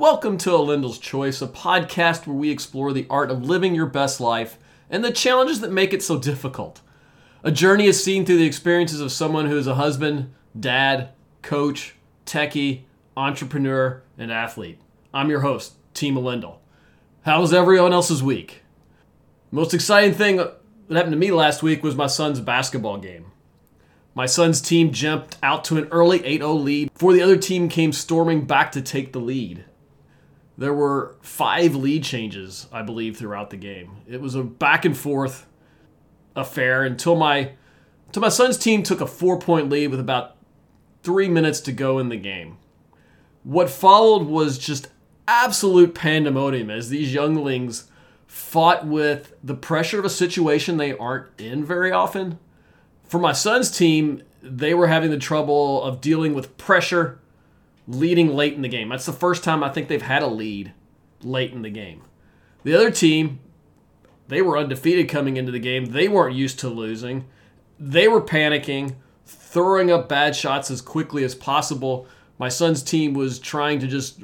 Welcome to Alindal's Choice, a podcast where we explore the art of living your best life and the challenges that make it so difficult. A journey is seen through the experiences of someone who is a husband, dad, coach, techie, entrepreneur, and athlete. I'm your host, Tim Alindal. How was everyone else's week? Most exciting thing that happened to me last week was my son's basketball game. My son's team jumped out to an early 8 0 lead before the other team came storming back to take the lead. There were five lead changes, I believe, throughout the game. It was a back and forth affair until my until my son's team took a four point lead with about three minutes to go in the game. What followed was just absolute pandemonium as these younglings fought with the pressure of a situation they aren't in very often for my son's team, they were having the trouble of dealing with pressure leading late in the game. That's the first time I think they've had a lead late in the game. The other team, they were undefeated coming into the game. They weren't used to losing. They were panicking, throwing up bad shots as quickly as possible. My son's team was trying to just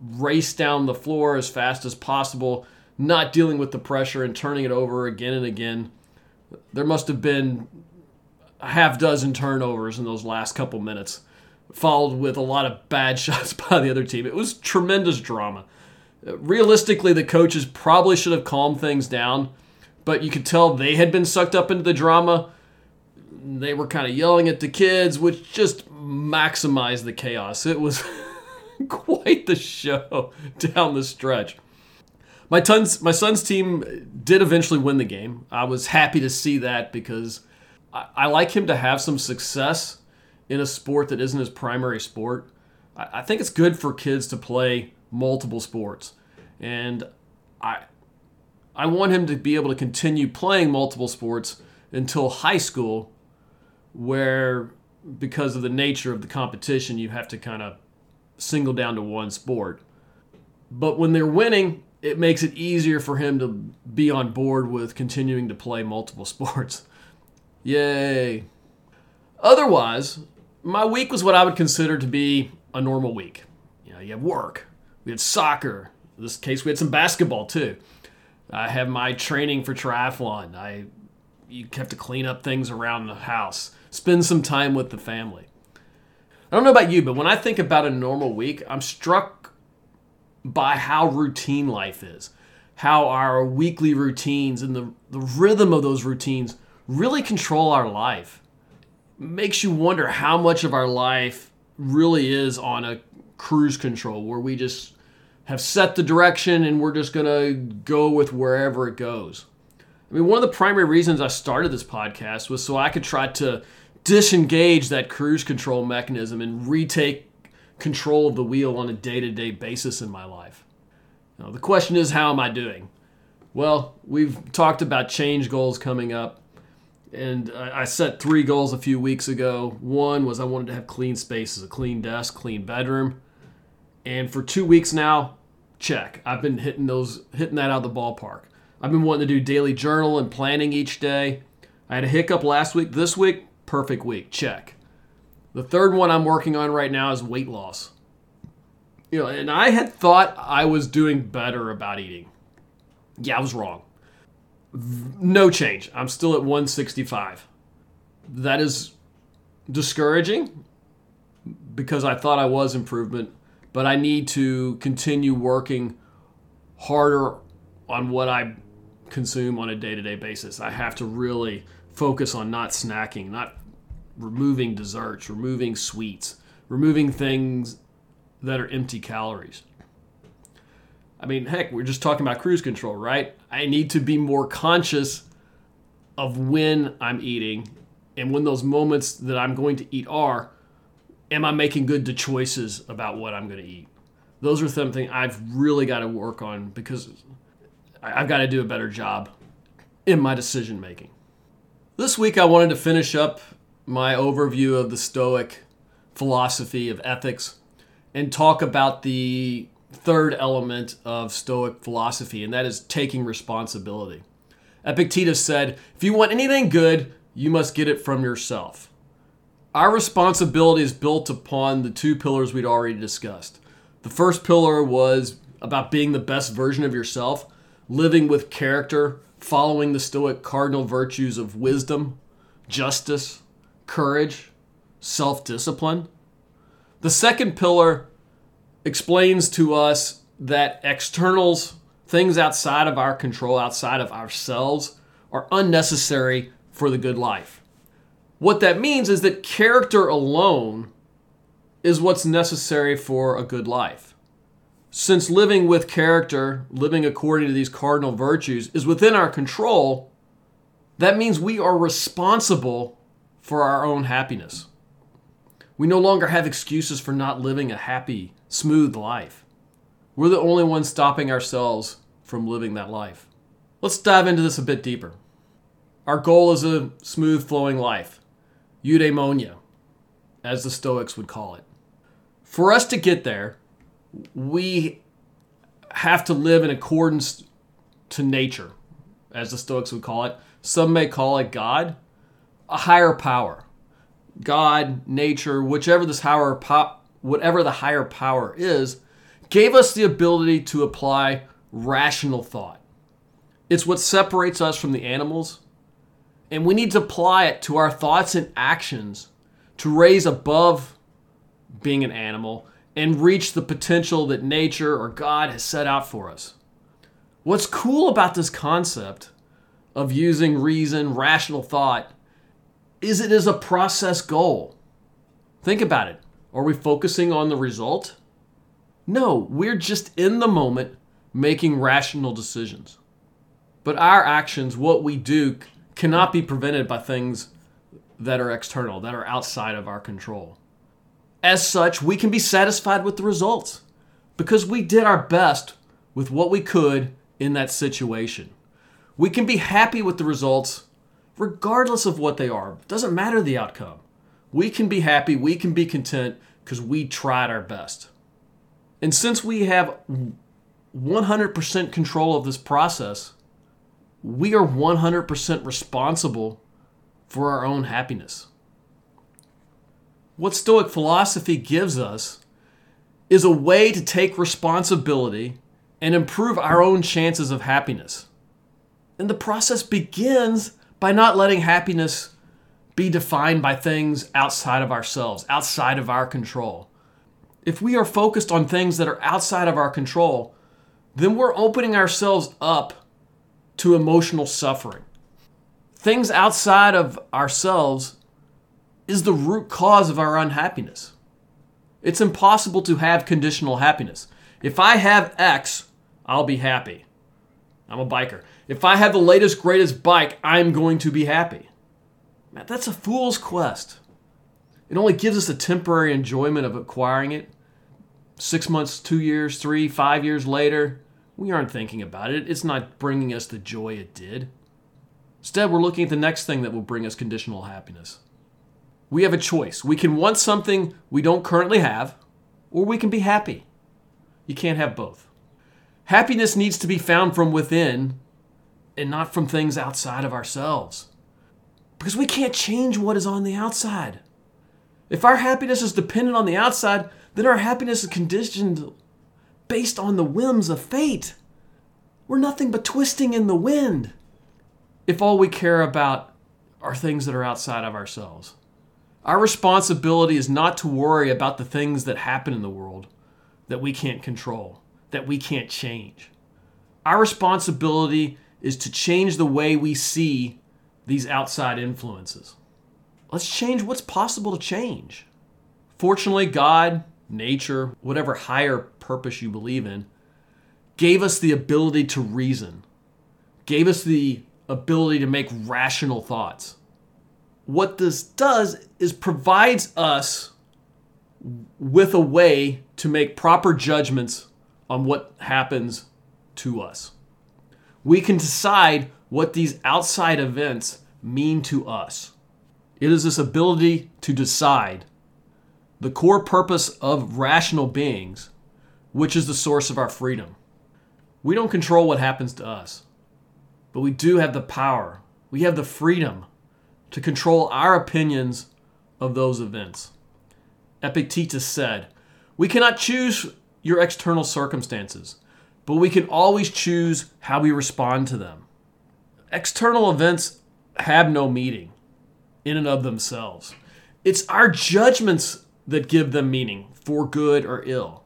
race down the floor as fast as possible, not dealing with the pressure and turning it over again and again. There must have been a half dozen turnovers in those last couple minutes, followed with a lot of bad shots by the other team. It was tremendous drama. Realistically, the coaches probably should have calmed things down, but you could tell they had been sucked up into the drama. They were kind of yelling at the kids, which just maximized the chaos. It was quite the show down the stretch. My, tons, my son's team did eventually win the game. I was happy to see that because I, I like him to have some success in a sport that isn't his primary sport. I, think it's good for kids to play multiple sports, and I I want him to be able to continue playing multiple sports until high school, where because of the nature of the competition, you have to kind of single down to one sport. But when they're winning, it makes it easier for him to be on board with continuing to play multiple sports. Yay. Otherwise, my week was what I would consider to be a normal week. You know, you have work, we had soccer. In this case, we had some basketball too. I have my training for triathlon. I you have to clean up things around the house, spend some time with the family. I don't know about you, but when I think about a normal week, I'm struck by how routine life is, how our weekly routines and the, the rhythm of those routines really control our life. Makes you wonder how much of our life really is on a cruise control where we just have set the direction and we're just going to go with wherever it goes. I mean, one of the primary reasons I started this podcast was so I could try to disengage that cruise control mechanism and retake control of the wheel on a day to day basis in my life. Now, the question is, how am I doing? Well, we've talked about change goals coming up and I set three goals a few weeks ago. One was I wanted to have clean spaces, a clean desk, clean bedroom. And for two weeks now, check. I've been hitting those, hitting that out of the ballpark. I've been wanting to do daily journal and planning each day. I had a hiccup last week. This week, perfect week. Check. The third one I'm working on right now is weight loss. You know, and I had thought I was doing better about eating. Yeah, I was wrong no change. I'm still at 165. That is discouraging because I thought I was improvement, but I need to continue working harder on what I consume on a day-to-day basis. I have to really focus on not snacking, not removing desserts, removing sweets, removing things that are empty calories. I mean, heck, we're just talking about cruise control, right? I need to be more conscious of when I'm eating and when those moments that I'm going to eat are. Am I making good choices about what I'm going to eat? Those are something I've really got to work on because I've got to do a better job in my decision making. This week, I wanted to finish up my overview of the Stoic philosophy of ethics and talk about the third element of Stoic philosophy, and that is taking responsibility. Epictetus said, If you want anything good, you must get it from yourself. Our responsibility is built upon the two pillars we'd already discussed. The first pillar was about being the best version of yourself, living with character, following the Stoic cardinal virtues of wisdom, justice, courage, self discipline. The second pillar explains to us that externals, things outside of our control, outside of ourselves, are unnecessary for the good life. What that means is that character alone is what's necessary for a good life. Since living with character, living according to these cardinal virtues, is within our control, that means we are responsible for our own happiness. We no longer have excuses for not living a happy, smooth life. We're the only ones stopping ourselves from living that life. Let's dive into this a bit deeper. Our goal is a smooth flowing life, eudaimonia, as the Stoics would call it. For us to get there, we have to live in accordance to nature, as the Stoics would call it. Some may call it God, a higher power. God, nature, whichever this higher po- whatever the higher power is, gave us the ability to apply rational thought. It's what separates us from the animals, and we need to apply it to our thoughts and actions to raise above being an animal and reach the potential that nature or God has set out for us. What's cool about this concept of using reason, rational thought, is it as a process goal. Think about it. Are we focusing on the result? No, we're just in the moment making rational decisions. But our actions, what we do, cannot be prevented by things that are external, that are outside of our control. As such, we can be satisfied with the results because we did our best with what we could in that situation. We can be happy with the results regardless of what they are. Doesn't matter the outcome. We can be happy, we can be content because we tried our best. And since we have 100% control of this process, we are 100% responsible for our own happiness. What Stoic philosophy gives us is a way to take responsibility and improve our own chances of happiness. And the process begins by not letting happiness be defined by things outside of ourselves, outside of our control. If we are focused on things that are outside of our control, then we're opening ourselves up to emotional suffering. Things outside of ourselves is the root cause of our unhappiness. It's impossible to have conditional happiness. If I have X, I'll be happy. I'm a biker. If I have the latest, greatest bike, I'm going to be happy. Man, that's a fool's quest. It only gives us a temporary enjoyment of acquiring it. Six months, two years, three, five years later, we aren't thinking about it. It's not bringing us the joy it did. Instead, we're looking at the next thing that will bring us conditional happiness. We have a choice. We can want something we don't currently have, or we can be happy. You can't have both. Happiness needs to be found from within and not from things outside of ourselves. Because we can't change what is on the outside. If our happiness is dependent on the outside, then our happiness is conditioned based on the whims of fate. We're nothing but twisting in the wind if all we care about are things that are outside of ourselves. Our responsibility is not to worry about the things that happen in the world that we can't control, that we can't change. Our responsibility is to change the way we see these outside influences. Let's change what's possible to change. Fortunately, God, nature, whatever higher purpose you believe in, gave us the ability to reason, gave us the ability to make rational thoughts. What this does is provides us with a way to make proper judgments on what happens to us. We can decide what these outside events mean to us. It is this ability to decide the core purpose of rational beings, which is the source of our freedom. We don't control what happens to us, but we do have the power, we have the freedom to control our opinions of those events. Epictetus said, We cannot choose your external circumstances, but we can always choose how we respond to them. External events have no meaning in and of themselves. It's our judgments that give them meaning, for good or ill.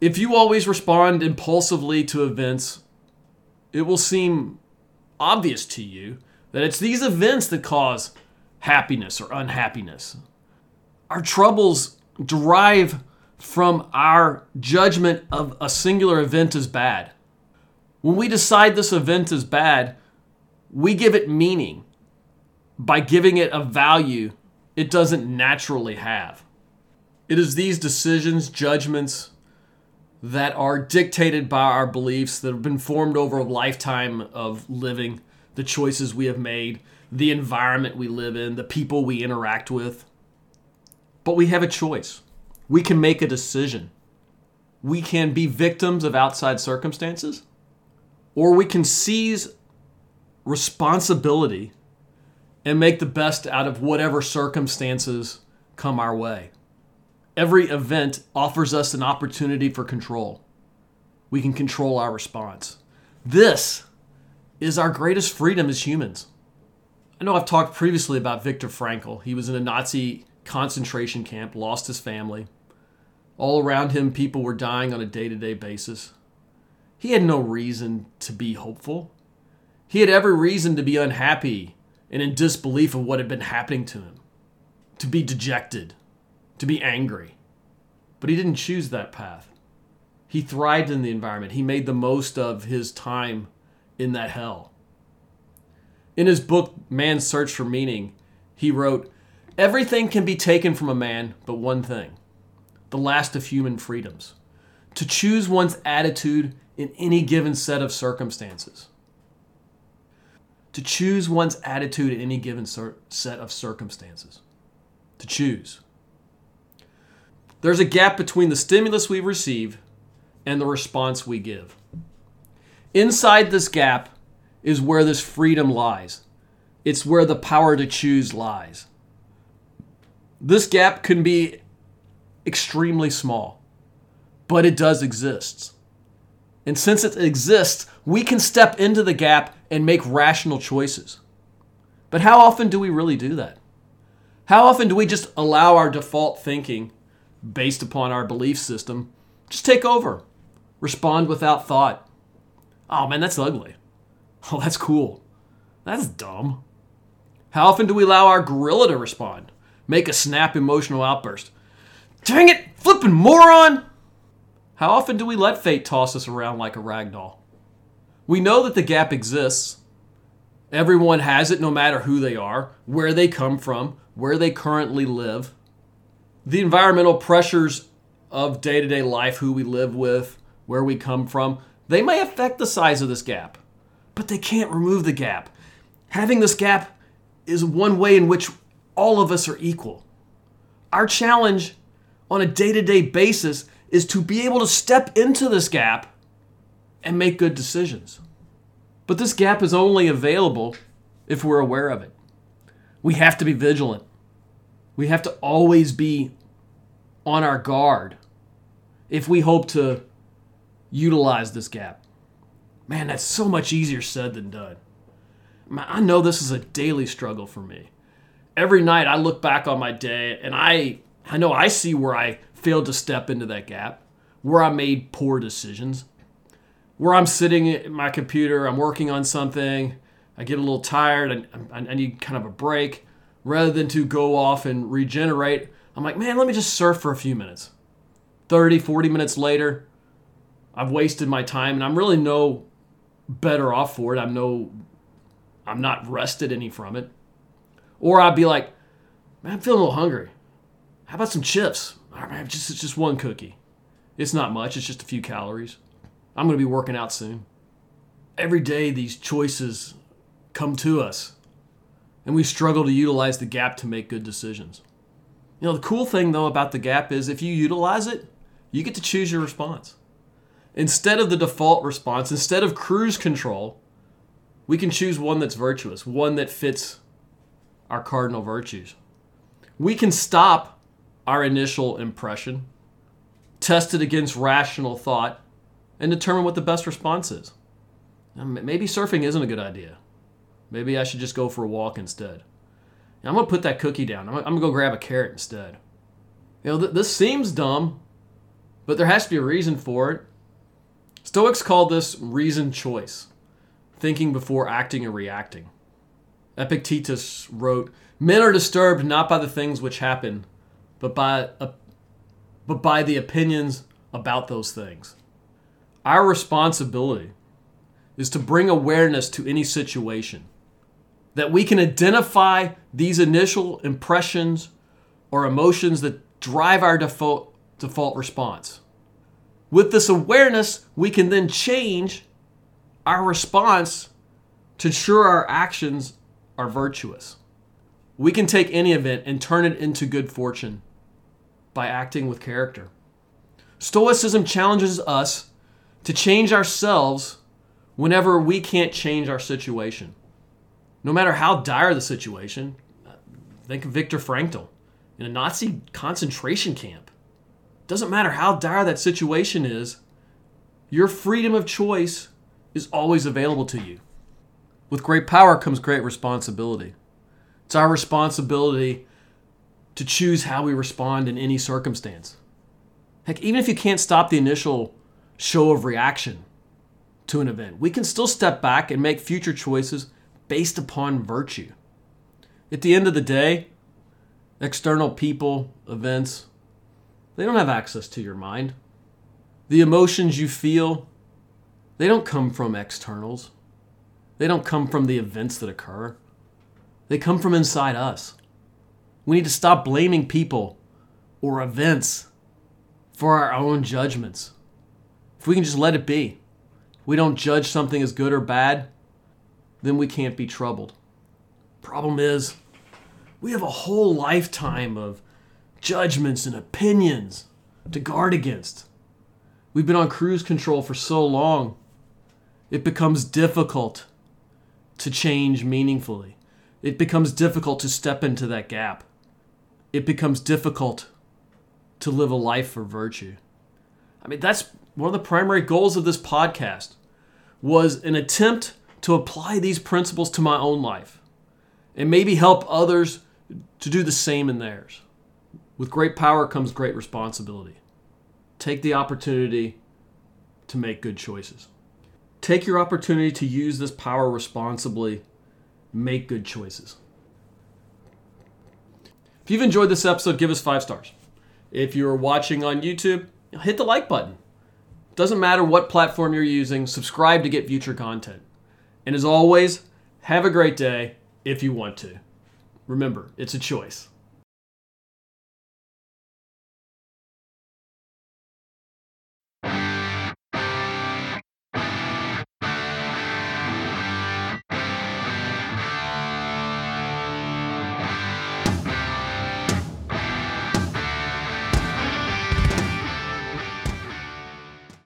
If you always respond impulsively to events, it will seem obvious to you that it's these events that cause happiness or unhappiness. Our troubles derive from our judgment of a singular event as bad. When we decide this event is bad, we give it meaning by giving it a value it doesn't naturally have. It is these decisions, judgments that are dictated by our beliefs that have been formed over a lifetime of living, the choices we have made, the environment we live in, the people we interact with. But we have a choice. We can make a decision. We can be victims of outside circumstances, or we can seize responsibility and make the best out of whatever circumstances come our way. Every event offers us an opportunity for control. We can control our response. This is our greatest freedom as humans. I know I've talked previously about Viktor Frankl. He was in a Nazi concentration camp, lost his family. All around him, people were dying on a day to day basis. He had no reason to be hopeful. He had every reason to be unhappy and in disbelief of what had been happening to him, to be dejected, to be angry. But he didn't choose that path. He thrived in the environment. He made the most of his time in that hell. In his book, Man's Search for Meaning, he wrote, Everything can be taken from a man but one thing the last of human freedoms to choose one's attitude in any given set of circumstances. To choose one's attitude in any given set of circumstances. To choose. There's a gap between the stimulus we receive and the response we give. Inside this gap is where this freedom lies. It's where the power to choose lies. This gap can be extremely small, but it does exist. And since it exists, we can step into the gap and make rational choices. But how often do we really do that? How often do we just allow our default thinking based upon our belief system, just take over. Respond without thought. Oh man, that's ugly. Oh, that's cool. That's dumb. How often do we allow our gorilla to respond? Make a snap emotional outburst. Dang it, flippin' moron! How often do we let fate toss us around like a rag doll? We know that the gap exists. Everyone has it no matter who they are, where they come from, where they currently live the environmental pressures of day to day life, who we live with, where we come from, they may affect the size of this gap, but they can't remove the gap. Having this gap is one way in which all of us are equal. Our challenge on a day to day basis is to be able to step into this gap and make good decisions. But this gap is only available if we're aware of it. We have to be vigilant. We have to always be on our guard if we hope to utilize this gap. Man, that's so much easier said than done. I know this is a daily struggle for me. Every night I look back on my day and I I know I see where I failed to step into that gap, where I made poor decisions, where I'm sitting at my computer, I'm working on something, I get a little tired and I need kind of a break rather than to go off and regenerate, I'm like, man, let me just surf for a few minutes. 30, 40 minutes later, I've wasted my time and I'm really no better off for it. I'm no I'm not rested any from it. Or I'd be like, man, I'm feeling a little hungry. How about some chips? All right, just it's just one cookie. It's not much, it's just a few calories. I'm gonna be working out soon. Every day these choices come to us and we struggle to utilize the gap to make good decisions. You know, the cool thing though about the gap is if you utilize it, you get to choose your response. Instead of the default response, instead of cruise control, we can choose one that's virtuous, one that fits our cardinal virtues. We can stop our initial impression, test it against rational thought, and determine what the best response is. Maybe surfing isn't a good idea. Maybe I should just go for a walk instead. I'm going to put that cookie down. I'm going to go grab a carrot instead. You know, th- this seems dumb, but there has to be a reason for it. Stoics call this reason choice, thinking before acting and reacting. Epictetus wrote, Men are disturbed not by the things which happen, but by, uh, but by the opinions about those things. Our responsibility is to bring awareness to any situation, that we can identify these initial impressions or emotions that drive our default, default response. With this awareness, we can then change our response to ensure our actions are virtuous. We can take any event and turn it into good fortune by acting with character. Stoicism challenges us to change ourselves whenever we can't change our situation. No matter how dire the situation, think of Viktor Frankl in a Nazi concentration camp. Doesn't matter how dire that situation is, your freedom of choice is always available to you. With great power comes great responsibility. It's our responsibility to choose how we respond in any circumstance. Heck, even if you can't stop the initial show of reaction to an event, we can still step back and make future choices based upon virtue. At the end of the day, external people, events, they don't have access to your mind. The emotions you feel, they don't come from externals. They don't come from the events that occur. They come from inside us. We need to stop blaming people or events for our own judgments. If we can just let it be, we don't judge something as good or bad, then we can't be troubled. Problem is, we have a whole lifetime of judgments and opinions to guard against. We've been on cruise control for so long, it becomes difficult to change meaningfully. It becomes difficult to step into that gap. It becomes difficult to live a life for virtue. I mean, that's one of the primary goals of this podcast was an attempt to apply these principles to my own life and maybe help others to do the same in theirs. With great power comes great responsibility. Take the opportunity to make good choices. Take your opportunity to use this power responsibly. Make good choices. If you've enjoyed this episode, give us five stars. If you're watching on YouTube, hit the like button. Doesn't matter what platform you're using, subscribe to get future content. And as always, have a great day if you want to. Remember, it's a choice.